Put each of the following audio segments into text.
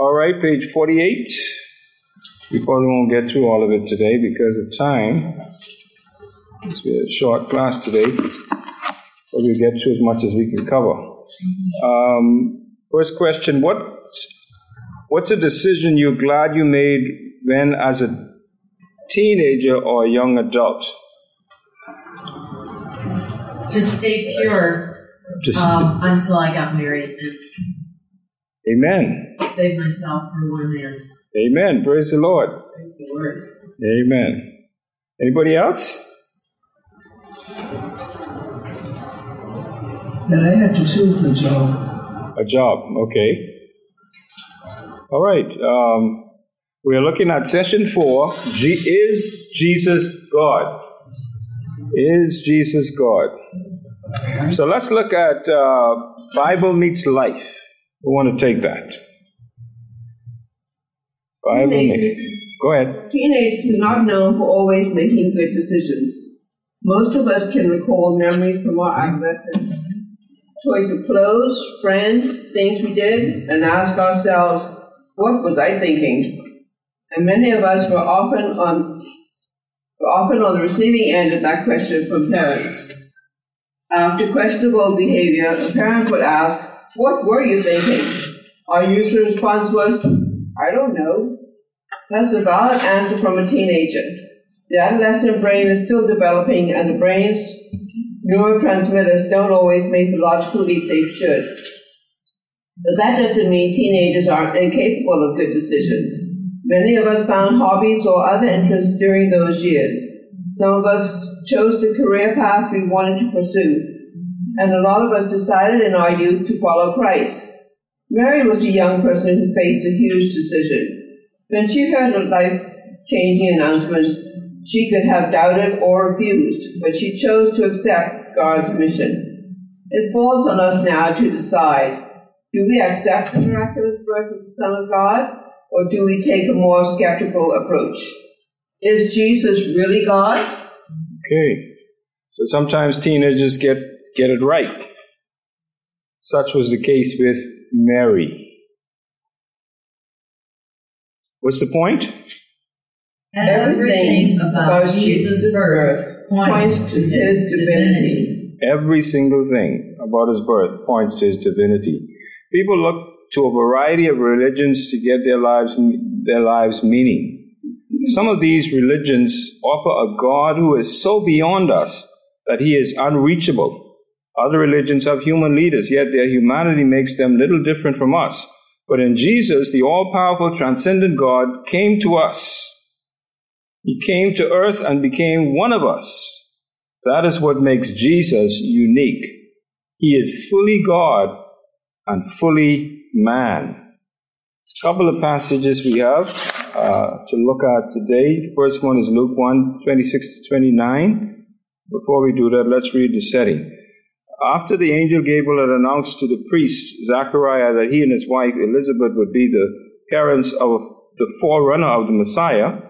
All right, page 48. We probably won't get through all of it today because of time. It's a short class today, but we'll get through as much as we can cover. Um, first question What, What's a decision you're glad you made when, as a teenager or a young adult? To stay pure um, until I got married and Amen. save myself from one man. Amen. Praise the Lord. Praise the Lord. Amen. Anybody else? That I had to choose a job. A job. Okay. All right. Um, we are looking at session four. G- is Jesus God? Is Jesus God? So let's look at uh, Bible meets life. We want to take that. Bible Teenagers. Go ahead. Teenagers are not known for always making good decisions. Most of us can recall memories from our adolescence. Choice of clothes, friends, things we did, and ask ourselves, what was I thinking? And many of us were often on were often on the receiving end of that question from parents. After questionable behavior, a parent would ask, What were you thinking? Our usual response was, I don't know. That's a valid answer from a teenager. The adolescent brain is still developing, and the brain's neurotransmitters don't always make the logical leap they should. But that doesn't mean teenagers aren't incapable of good decisions. Many of us found hobbies or other interests during those years. Some of us chose the career paths we wanted to pursue, and a lot of us decided in our youth to follow Christ. Mary was a young person who faced a huge decision. When she heard of life changing announcements, she could have doubted or refused, but she chose to accept God's mission. It falls on us now to decide do we accept the miraculous birth of the Son of God, or do we take a more skeptical approach? Is Jesus really God? Okay. So sometimes teenagers get, get it right. Such was the case with Mary. What's the point? Everything about Jesus' birth points to his divinity. Every single thing about his birth points to his divinity. People look to a variety of religions to get their lives, their lives meaning. Some of these religions offer a God who is so beyond us that he is unreachable. Other religions have human leaders, yet their humanity makes them little different from us. But in Jesus, the all powerful, transcendent God came to us. He came to earth and became one of us. That is what makes Jesus unique. He is fully God and fully man. A couple of passages we have uh, to look at today. The first one is Luke 1 26 to 29. Before we do that, let's read the setting. After the angel Gabriel had announced to the priest Zachariah that he and his wife Elizabeth would be the parents of the forerunner of the Messiah,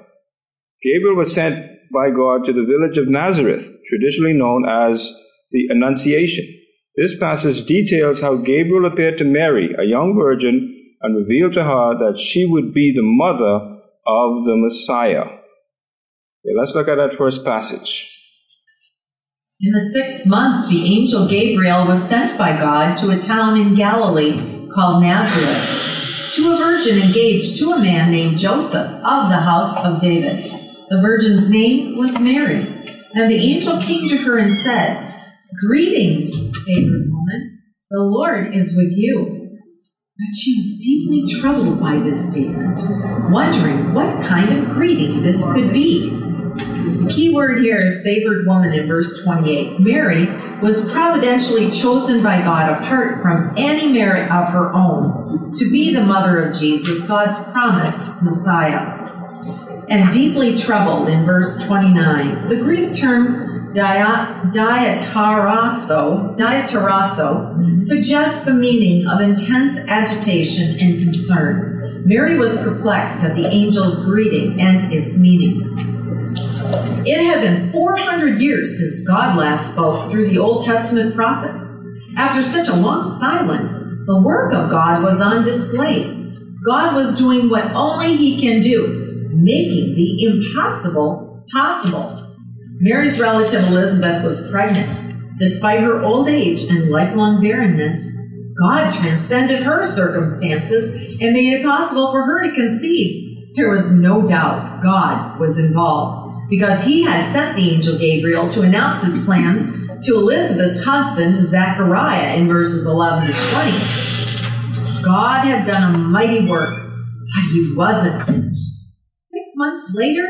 Gabriel was sent by God to the village of Nazareth, traditionally known as the Annunciation. This passage details how Gabriel appeared to Mary, a young virgin, and revealed to her that she would be the mother of the Messiah. Okay, let's look at that first passage. In the sixth month, the angel Gabriel was sent by God to a town in Galilee called Nazareth, to a virgin engaged to a man named Joseph of the house of David. The virgin's name was Mary. And the angel came to her and said, Greetings, favored woman, the Lord is with you. But she was deeply troubled by this statement, wondering what kind of greeting this could be. The key word here is favored woman in verse 28. Mary was providentially chosen by God apart from any merit of her own to be the mother of Jesus, God's promised Messiah. And deeply troubled in verse 29. The Greek term dia- diataraso, diataraso suggests the meaning of intense agitation and concern. Mary was perplexed at the angel's greeting and its meaning. It had been 400 years since God last spoke through the Old Testament prophets. After such a long silence, the work of God was on display. God was doing what only He can do, making the impossible possible. Mary's relative Elizabeth was pregnant. Despite her old age and lifelong barrenness, God transcended her circumstances and made it possible for her to conceive. There was no doubt God was involved because he had sent the angel Gabriel to announce his plans to Elizabeth's husband, Zechariah, in verses 11 to 20. God had done a mighty work, but he wasn't finished. Six months later,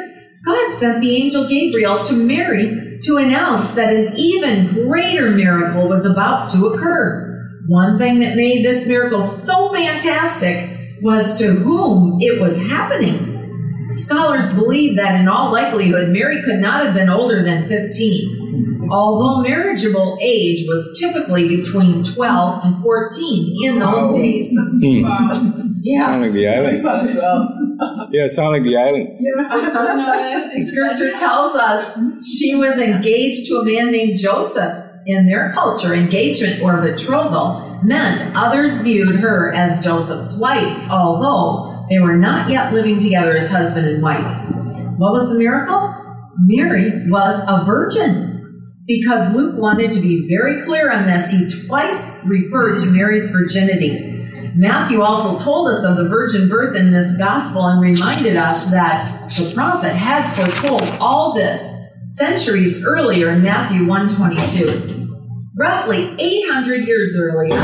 God sent the angel Gabriel to Mary to announce that an even greater miracle was about to occur. One thing that made this miracle so fantastic was to whom it was happening. Scholars believe that in all likelihood, Mary could not have been older than 15, although marriageable age was typically between 12 and 14 in those days. Hmm. Yeah. Sound like the island. Yeah, sound like the island. Scripture tells us she was engaged to a man named Joseph. In their culture, engagement or betrothal meant others viewed her as Joseph's wife, although they were not yet living together as husband and wife. What was the miracle? Mary was a virgin. Because Luke wanted to be very clear on this, he twice referred to Mary's virginity. Matthew also told us of the virgin birth in this gospel and reminded us that the prophet had foretold all this centuries earlier in Matthew 122. Roughly 800 years earlier,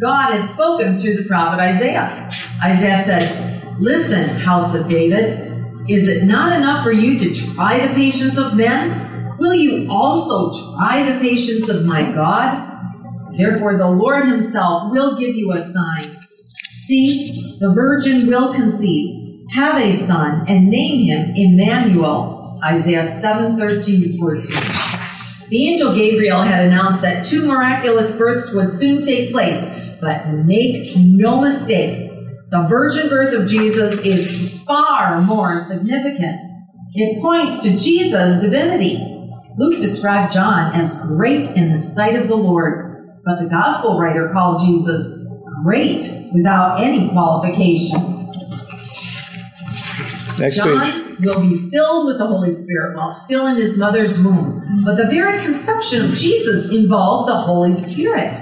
God had spoken through the prophet Isaiah. Isaiah said, Listen, house of David, is it not enough for you to try the patience of men? Will you also try the patience of my God? Therefore, the Lord Himself will give you a sign. See, the virgin will conceive, have a son, and name him Emmanuel. Isaiah 7 13 14. The angel Gabriel had announced that two miraculous births would soon take place, but make no mistake, the virgin birth of Jesus is far more significant. It points to Jesus' divinity. Luke described John as great in the sight of the Lord, but the gospel writer called Jesus great without any qualification. Next page. John will be filled with the Holy Spirit while still in his mother's womb. But the very conception of Jesus involved the Holy Spirit.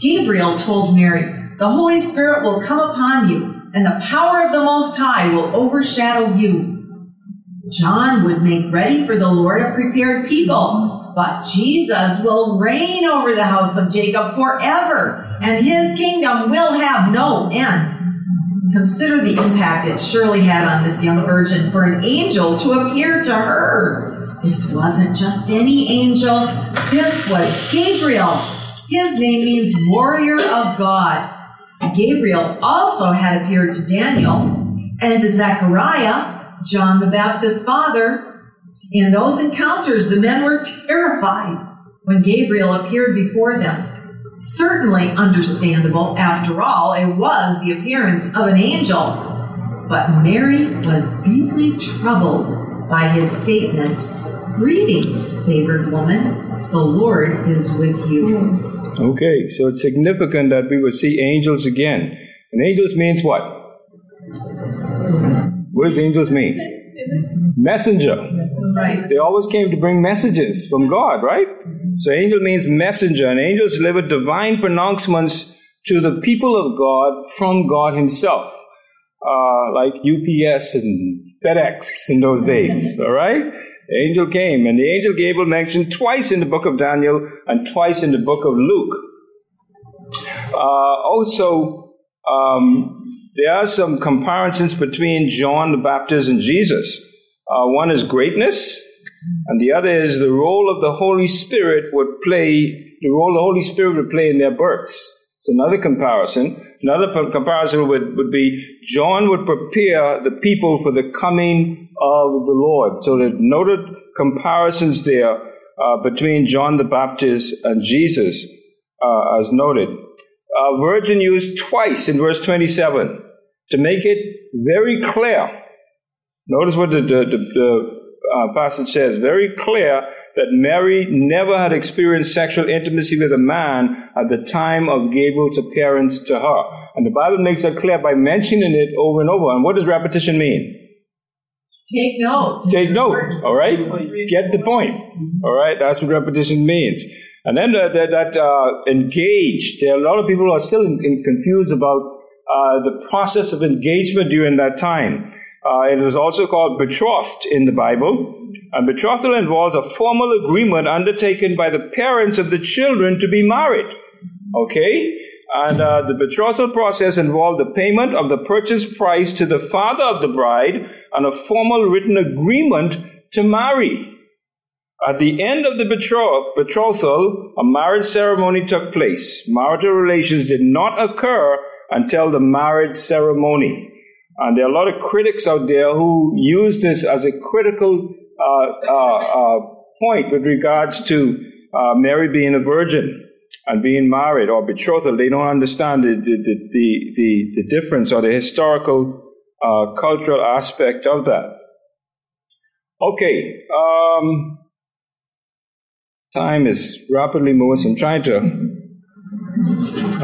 Gabriel told Mary, The Holy Spirit will come upon you, and the power of the Most High will overshadow you. John would make ready for the Lord a prepared people, but Jesus will reign over the house of Jacob forever, and his kingdom will have no end. Consider the impact it surely had on this young virgin for an angel to appear to her. This wasn't just any angel, this was Gabriel. His name means warrior of God. Gabriel also had appeared to Daniel and to Zechariah, John the Baptist's father. In those encounters, the men were terrified when Gabriel appeared before them. Certainly understandable. After all, it was the appearance of an angel. But Mary was deeply troubled by his statement Greetings, favored woman. The Lord is with you. Okay, so it's significant that we would see angels again. And angels means what? What does angels mean? Messenger. Right. They always came to bring messages from God, right? So angel means messenger, and angels deliver divine pronouncements to the people of God from God Himself, uh, like UPS and FedEx in those days. All right, angel came, and the angel Gabriel mentioned twice in the book of Daniel and twice in the book of Luke. Uh, also, um, there are some comparisons between John the Baptist and Jesus. Uh, one is greatness, and the other is the role of the Holy Spirit would play, the role the Holy Spirit would play in their births. It's another comparison. Another comparison would, would be John would prepare the people for the coming of the Lord. So the noted comparisons there uh, between John the Baptist and Jesus, uh, as noted. Uh, virgin used twice in verse 27 to make it very clear. Notice what the, the, the, the uh, passage says very clear that Mary never had experienced sexual intimacy with a man at the time of Gabriel's appearance to her. And the Bible makes that clear by mentioning it over and over. And what does repetition mean? Take note. Take note, all right? Get the point, all right? That's what repetition means. And then that, that, that uh, engaged, there are a lot of people who are still in, in confused about uh, the process of engagement during that time. Uh, it is also called betrothed in the Bible. And betrothal involves a formal agreement undertaken by the parents of the children to be married. Okay? And uh, the betrothal process involved the payment of the purchase price to the father of the bride and a formal written agreement to marry. At the end of the betrothal, a marriage ceremony took place. Marital relations did not occur until the marriage ceremony. And there are a lot of critics out there who use this as a critical uh, uh, uh, point with regards to uh, Mary being a virgin and being married or betrothal. They don't understand the, the, the, the, the difference or the historical uh, cultural aspect of that. Okay. Um, time is rapidly moving, so I'm trying to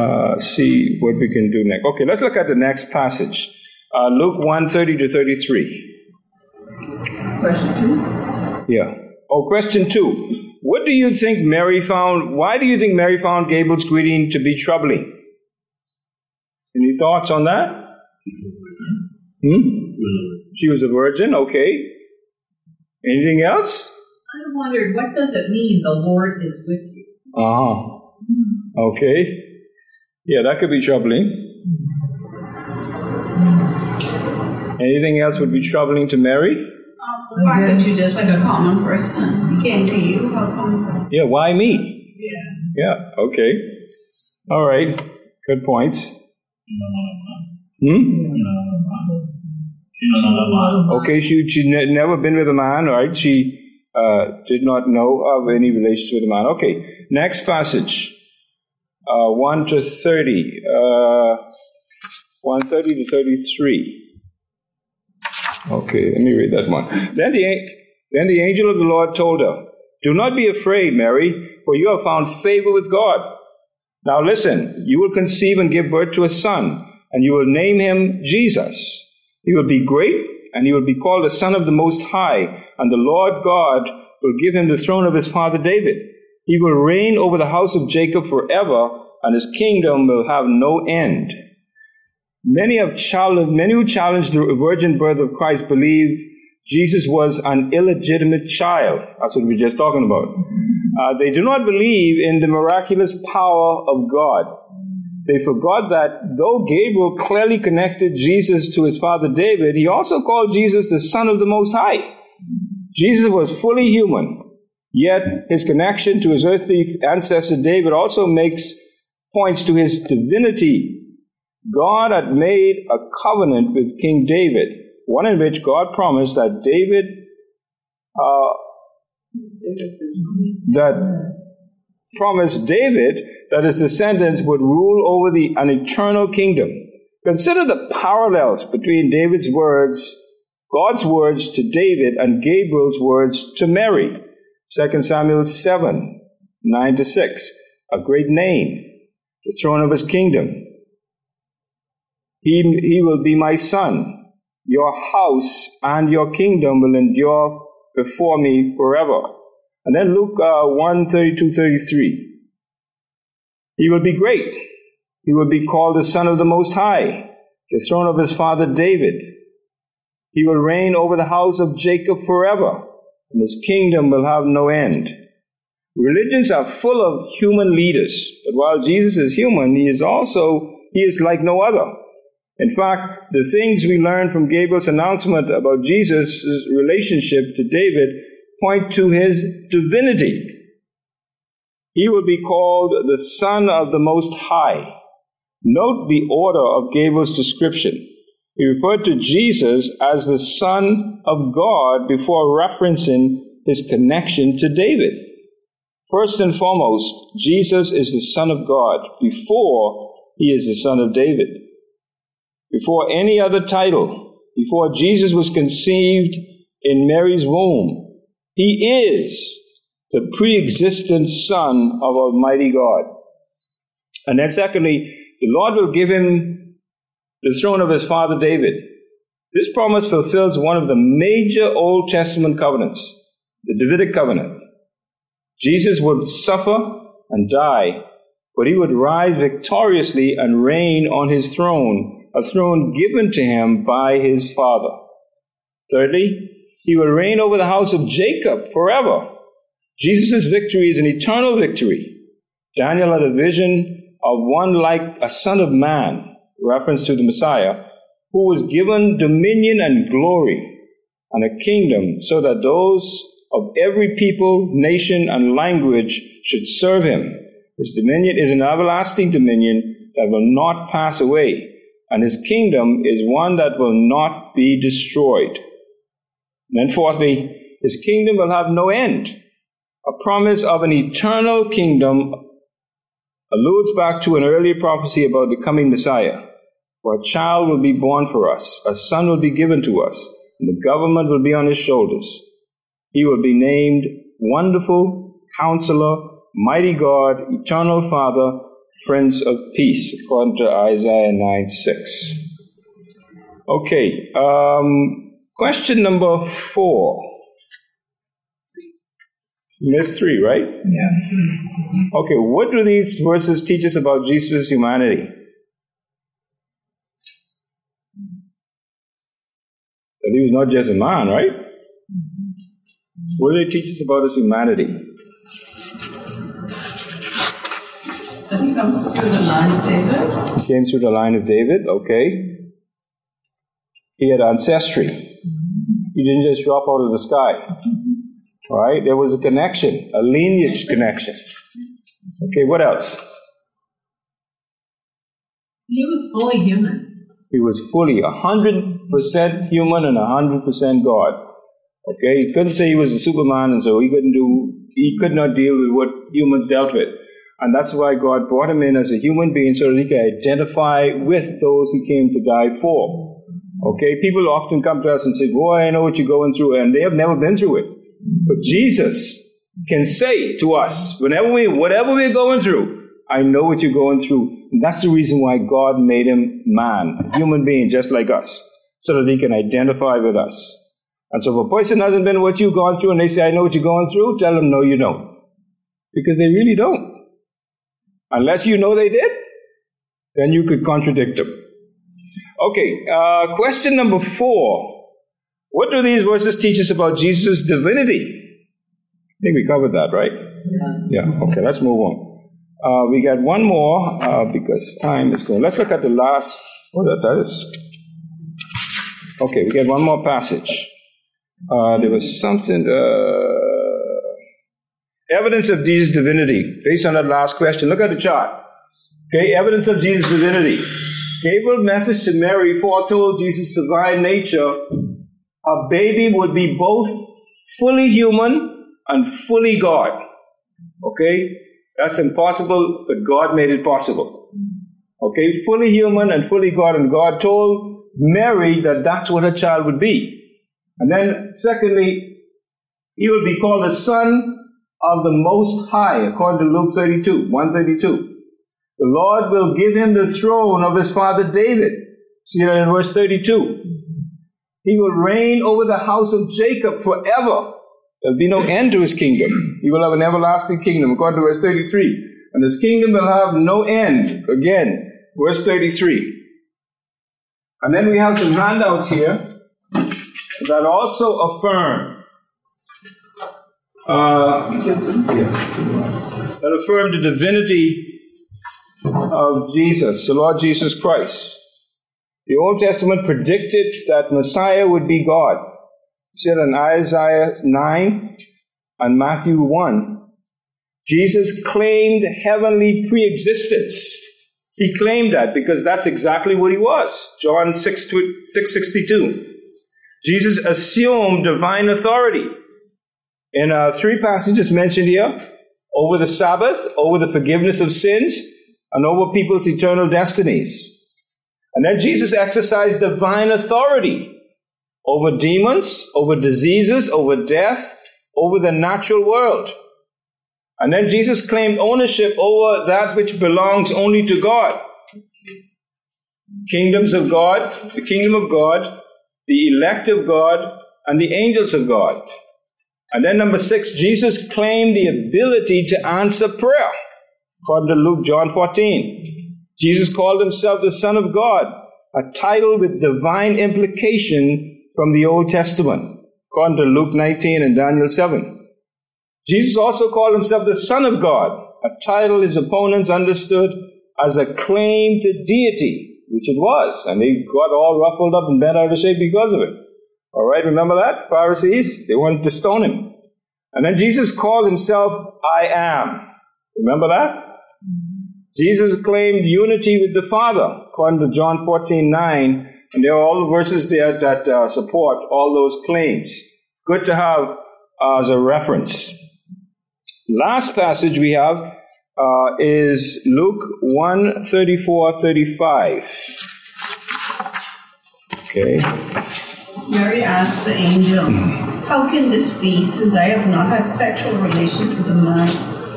uh, see what we can do next. Okay, let's look at the next passage. Uh, Luke 1 30 to 33. Question two. Yeah. Oh, question two. What do you think Mary found? Why do you think Mary found Gabriel's greeting to be troubling? Any thoughts on that? Hmm? She was a virgin, okay. Anything else? I wondered, what does it mean the Lord is with you? Uh huh. Okay. Yeah, that could be troubling. Anything else would be troubling to Mary? The fact that you're just like a common person. He came to you, how come? Yeah, why me? Yeah. Yeah, okay. All right. Good points. Hmm? Okay, she she ne- never been with a man, right? She uh, did not know of any relationship with a man. Okay, next passage, uh, one to thirty, uh, one thirty to thirty-three. Okay, let me read that one. Then the then the angel of the Lord told her, "Do not be afraid, Mary, for you have found favor with God. Now listen, you will conceive and give birth to a son, and you will name him Jesus." He will be great, and he will be called the Son of the Most High, and the Lord God will give him the throne of his father David. He will reign over the house of Jacob forever, and his kingdom will have no end. Many of challenged, many who challenge the virgin birth of Christ believe Jesus was an illegitimate child. That's what we we're just talking about. Uh, they do not believe in the miraculous power of God. They forgot that though Gabriel clearly connected Jesus to his father David, he also called Jesus the Son of the Most High. Jesus was fully human, yet his connection to his earthly ancestor David also makes points to his divinity. God had made a covenant with King David, one in which God promised that David, uh, that promised David that his descendants would rule over the, an eternal kingdom. Consider the parallels between David's words, God's words to David, and Gabriel's words to Mary. 2 Samuel 7, 9 to 6. A great name, the throne of his kingdom. He, he will be my son. Your house and your kingdom will endure before me forever. And then Luke uh, 1 32 33. He will be great. He will be called the Son of the Most High, the throne of his father David. He will reign over the house of Jacob forever, and his kingdom will have no end. Religions are full of human leaders, but while Jesus is human, he is also, he is like no other. In fact, the things we learn from Gabriel's announcement about Jesus' relationship to David point to his divinity. He will be called the Son of the Most High. Note the order of Gabriel's description. He referred to Jesus as the Son of God before referencing his connection to David. First and foremost, Jesus is the Son of God before he is the Son of David. Before any other title, before Jesus was conceived in Mary's womb, he is the pre existent Son of Almighty God. And then, secondly, the Lord will give him the throne of his father David. This promise fulfills one of the major Old Testament covenants, the Davidic covenant. Jesus would suffer and die, but he would rise victoriously and reign on his throne, a throne given to him by his father. Thirdly, he will reign over the house of Jacob forever. Jesus' victory is an eternal victory. Daniel had a vision of one like a son of man, reference to the Messiah, who was given dominion and glory and a kingdom so that those of every people, nation, and language should serve him. His dominion is an everlasting dominion that will not pass away, and his kingdom is one that will not be destroyed. And then, fourthly, his kingdom will have no end. A promise of an eternal kingdom alludes back to an earlier prophecy about the coming Messiah. For a child will be born for us, a son will be given to us, and the government will be on his shoulders. He will be named Wonderful, Counselor, Mighty God, Eternal Father, Prince of Peace, according to Isaiah 9 6. Okay, um, question number four. Miss three, right? Yeah. Okay, what do these verses teach us about Jesus' humanity? That he was not just a man, right? What do they teach us about his humanity? He through the line of David? He came through the line of David, okay. He had ancestry. He didn't just drop out of the sky. All right, there was a connection, a lineage connection. Okay, what else? He was fully human. He was fully 100% human and 100% God. Okay, he couldn't say he was a Superman and so he couldn't do, he could not deal with what humans dealt with. And that's why God brought him in as a human being so that he could identify with those he came to die for. Okay, people often come to us and say, Boy, I know what you're going through, and they have never been through it. But Jesus can say to us, whenever we, whatever we're going through, I know what you're going through. And that's the reason why God made him man, a human being just like us, so that he can identify with us. And so if a person hasn't been what you've gone through and they say, I know what you're going through, tell them, no, you don't. Because they really don't. Unless you know they did, then you could contradict them. Okay, uh, question number four. What do these verses teach us about Jesus' divinity? I think we covered that, right? Yes. Yeah, okay, let's move on. Uh, we got one more uh, because time is going. Let's look at the last. What that, that is? Okay, we got one more passage. Uh, there was something. Evidence of Jesus' divinity. Based on that last question, look at the chart. Okay, evidence of Jesus' divinity. Gabriel's message to Mary foretold Jesus' divine nature. A baby would be both fully human and fully God. Okay? That's impossible, but God made it possible. Okay? Fully human and fully God, and God told Mary that that's what her child would be. And then, secondly, he would be called the Son of the Most High, according to Luke 32, 132. The Lord will give him the throne of his father David. See that in verse 32. He will reign over the house of Jacob forever. There'll be no end to his kingdom. He will have an everlasting kingdom, according to verse 33. And his kingdom will have no end. Again, verse 33. And then we have some handouts here that also affirm uh, that affirm the divinity of Jesus, the Lord Jesus Christ. The Old Testament predicted that Messiah would be God. It said in Isaiah 9 and Matthew 1, Jesus claimed heavenly preexistence. He claimed that because that's exactly what he was. John 6, 662. Jesus assumed divine authority. In uh, three passages mentioned here, over the Sabbath, over the forgiveness of sins, and over people's eternal destinies. And then Jesus exercised divine authority over demons, over diseases, over death, over the natural world. And then Jesus claimed ownership over that which belongs only to God. Kingdoms of God, the kingdom of God, the elect of God, and the angels of God. And then number six, Jesus claimed the ability to answer prayer. According to Luke, John 14. Jesus called himself the Son of God, a title with divine implication from the Old Testament. According to Luke 19 and Daniel 7. Jesus also called himself the Son of God, a title his opponents understood as a claim to deity, which it was, and he got all ruffled up and bent out of shape because of it. All right, remember that? Pharisees, they wanted to stone him. And then Jesus called himself I am. Remember that? Jesus claimed unity with the Father, according to John 14 9, and there are all the verses there that uh, support all those claims. Good to have uh, as a reference. Last passage we have uh, is Luke 1 34 35. Okay. Mary asked the angel, hmm. How can this be, since I have not had sexual relations with a man?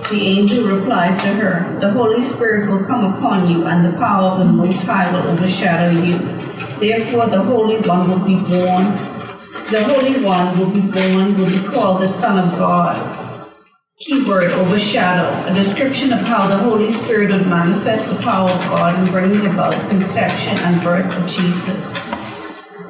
The angel replied to her, The Holy Spirit will come upon you, and the power of the Most High will overshadow you. Therefore, the Holy One will be born. The Holy One will be born, will be called the Son of God. Keyword overshadow, a description of how the Holy Spirit would manifest the power of God in bringing about conception and birth of Jesus.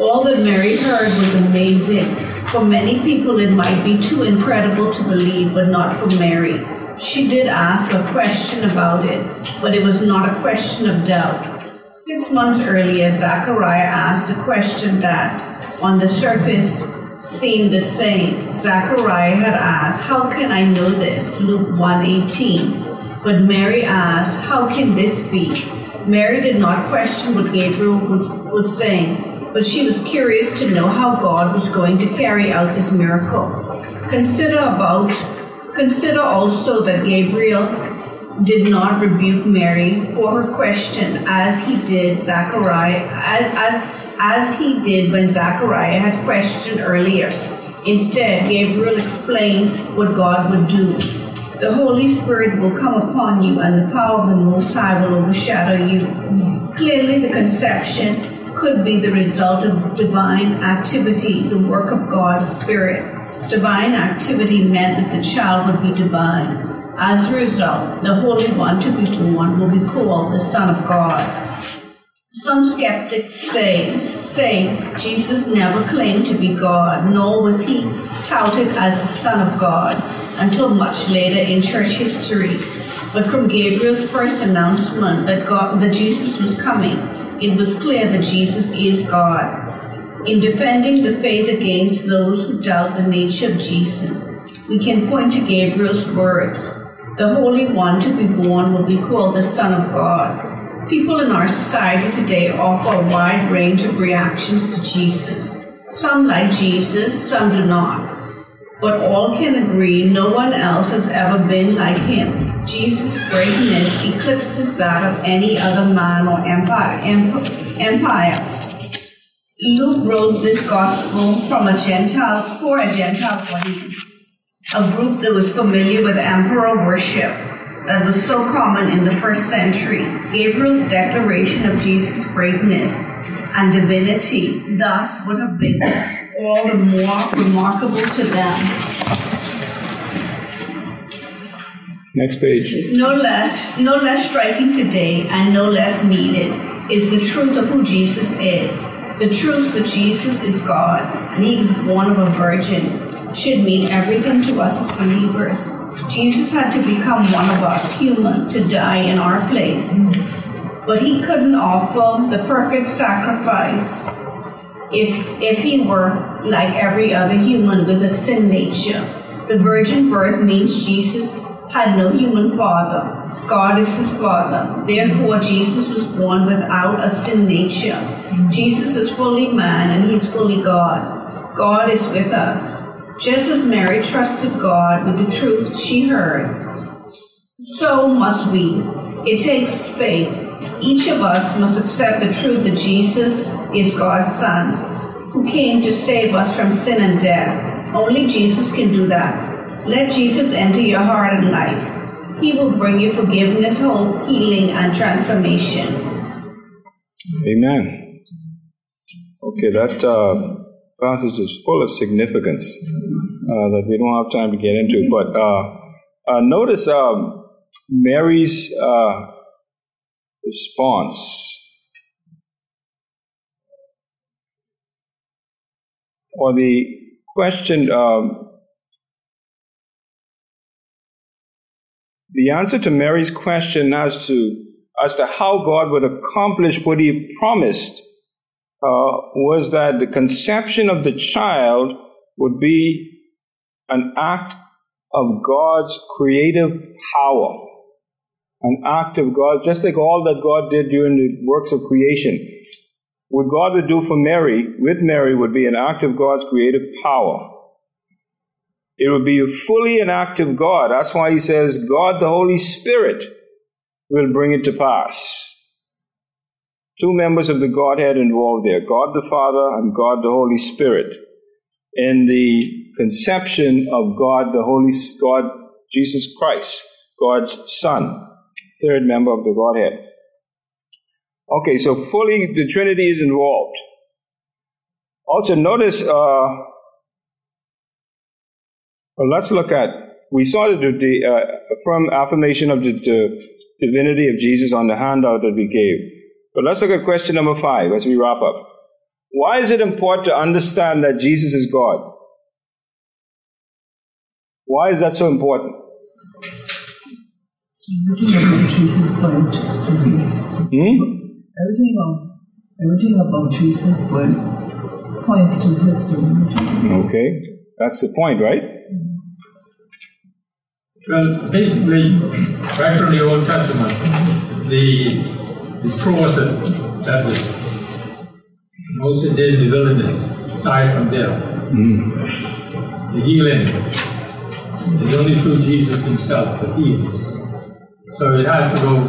All that Mary heard was amazing. For many people, it might be too incredible to believe, but not for Mary. She did ask a question about it, but it was not a question of doubt. Six months earlier, Zachariah asked a question that, on the surface, seemed the same. Zachariah had asked, How can I know this? Luke 1:18. But Mary asked, How can this be? Mary did not question what Gabriel was, was saying, but she was curious to know how God was going to carry out this miracle. Consider about consider also that Gabriel did not rebuke Mary for her question as he did Zachariah as as he did when Zachariah had questioned earlier. Instead, Gabriel explained what God would do. The Holy Spirit will come upon you, and the power of the Most High will overshadow you. Clearly, the conception could be the result of divine activity, the work of God's Spirit. Divine activity meant that the child would be divine. As a result, the Holy One to be born will be called the Son of God. Some skeptics say, say Jesus never claimed to be God, nor was he touted as the Son of God until much later in church history. But from Gabriel's first announcement that God, that Jesus was coming, it was clear that Jesus is God. In defending the faith against those who doubt the nature of Jesus, we can point to Gabriel's words. The Holy One to be born will be called the Son of God. People in our society today offer a wide range of reactions to Jesus. Some like Jesus, some do not. But all can agree no one else has ever been like him. Jesus' greatness eclipses that of any other man or empire. Luke wrote this gospel from a Gentile for a Gentile audience, a group that was familiar with emperor worship that was so common in the first century. Gabriel's declaration of Jesus' greatness and divinity thus would have been all the more remarkable to them. Next page. No less, no less striking today and no less needed is the truth of who Jesus is. The truth that Jesus is God and he was born of a virgin should mean everything to us as believers. Jesus had to become one of us, human, to die in our place. But he couldn't offer the perfect sacrifice if, if he were like every other human with a sin nature. The virgin birth means Jesus had no human father. God is his father. Therefore, Jesus was born without a sin nature. Jesus is fully man and he's fully God. God is with us. Just as Mary trusted God with the truth she heard, so must we. It takes faith. Each of us must accept the truth that Jesus is God's Son, who came to save us from sin and death. Only Jesus can do that. Let Jesus enter your heart and life. He will bring you forgiveness, hope, healing, and transformation. Amen. Okay, that uh, passage is full of significance uh, that we don't have time to get into. But uh, uh notice um, Mary's uh, response. Or the question, um, the answer to Mary's question as to as to how God would accomplish what He promised uh, was that the conception of the child would be an act of God's creative power, an act of God, just like all that God did during the works of creation. What God would do for Mary, with Mary, would be an act of God's creative power. It would be a fully an act of God. That's why he says, God the Holy Spirit will bring it to pass. Two members of the Godhead involved there God the Father and God the Holy Spirit in the conception of God the Holy God Jesus Christ, God's Son, third member of the Godhead. Okay, so fully the Trinity is involved. Also, notice, uh, well, let's look at, we saw the, the uh, affirmation of the, the divinity of Jesus on the handout that we gave. But let's look at question number five as we wrap up. Why is it important to understand that Jesus is God? Why is that so important? Everything about Jesus. Hmm? Everything about everything about Jesus point points to his divinity. Okay, that's the point, right? Well, basically, right from the Old Testament, the the that, that was Moses did in the wilderness started from there. Mm. The healing is only through Jesus himself that heals. So it has to go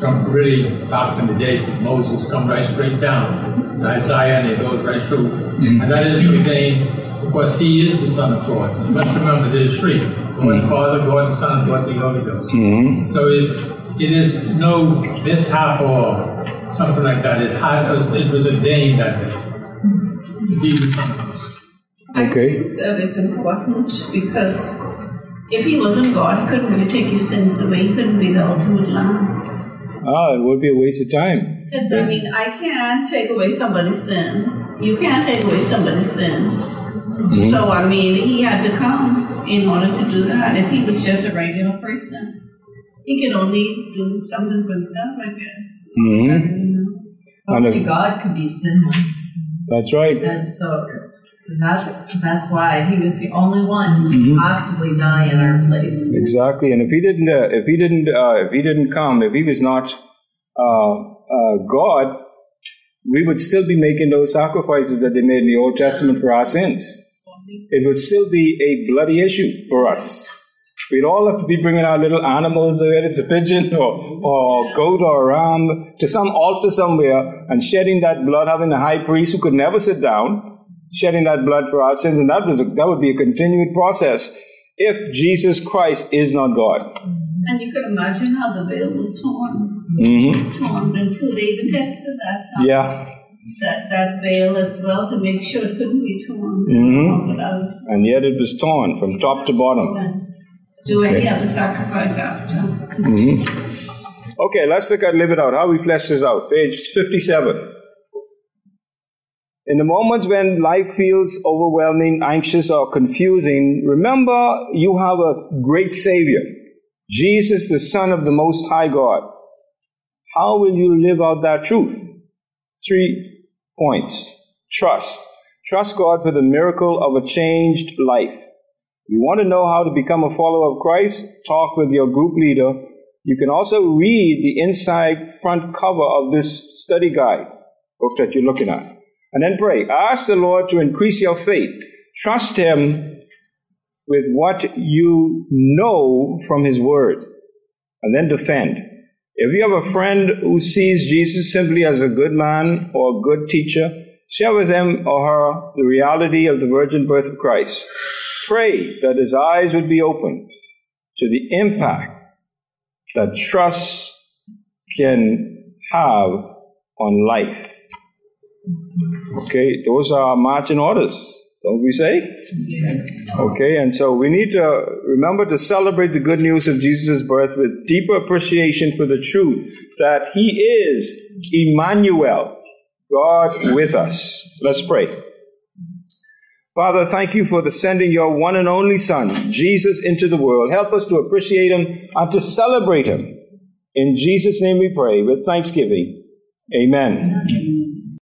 from really back in the days of Moses, come right straight down to Isaiah, and it goes right through. Mm. And that is ordained because he is the Son of God. You must remember there's three God the. Father, God the Son, and God the Holy Ghost. Mm-hmm. So it's it is no mishap or something like that. It had it was ordained that day to be the Son. Okay. That is important because if he wasn't God, he couldn't really take your sins away. He couldn't be the ultimate lamb. Ah, it would be a waste of time. Because I mean, I can't take away somebody's sins. You can't take away somebody's sins. Mm-hmm. So I mean, he had to come in order to do that. If he was just a regular person. He could only do something for himself, I guess. Mm-hmm. Only God could be sinless. That's right. And so that's that's why he was the only one who mm-hmm. possibly die in our place. Exactly, and if he didn't, uh, if he didn't, uh, if he didn't come, if he was not uh, uh, God, we would still be making those sacrifices that they made in the Old Testament for our sins. It would still be a bloody issue for us. We'd all have to be bringing our little animals, whether it's a pigeon or, or goat or a ram, to some altar somewhere and shedding that blood, having a high priest who could never sit down, shedding that blood for our sins. And that, was a, that would be a continued process if Jesus Christ is not God. And you could imagine how the veil was torn. Mm-hmm. Torn until they even tested that. Yeah. That, that veil as well to make sure it couldn't be torn. Mm-hmm. And yet it was torn from top to bottom do any other sacrifice after. Mm-hmm. Okay, let's look at live it out. How we flesh this out. Page 57. In the moments when life feels overwhelming, anxious, or confusing, remember you have a great Savior, Jesus, the Son of the Most High God. How will you live out that truth? Three points. Trust. Trust God for the miracle of a changed life. You want to know how to become a follower of Christ? Talk with your group leader. You can also read the inside front cover of this study guide book that you're looking at. And then pray. Ask the Lord to increase your faith. Trust Him with what you know from His Word. And then defend. If you have a friend who sees Jesus simply as a good man or a good teacher, share with him or her the reality of the virgin birth of Christ. pray that his eyes would be open to the impact that trust can have on life. Okay, those are marching orders, don't we say? Okay, and so we need to uh, remember to celebrate the good news of Jesus' birth with deeper appreciation for the truth that He is Emmanuel, God with us. Let's pray. Father, thank you for the sending your one and only Son, Jesus, into the world. Help us to appreciate Him and to celebrate Him. In Jesus' name we pray with thanksgiving. Amen.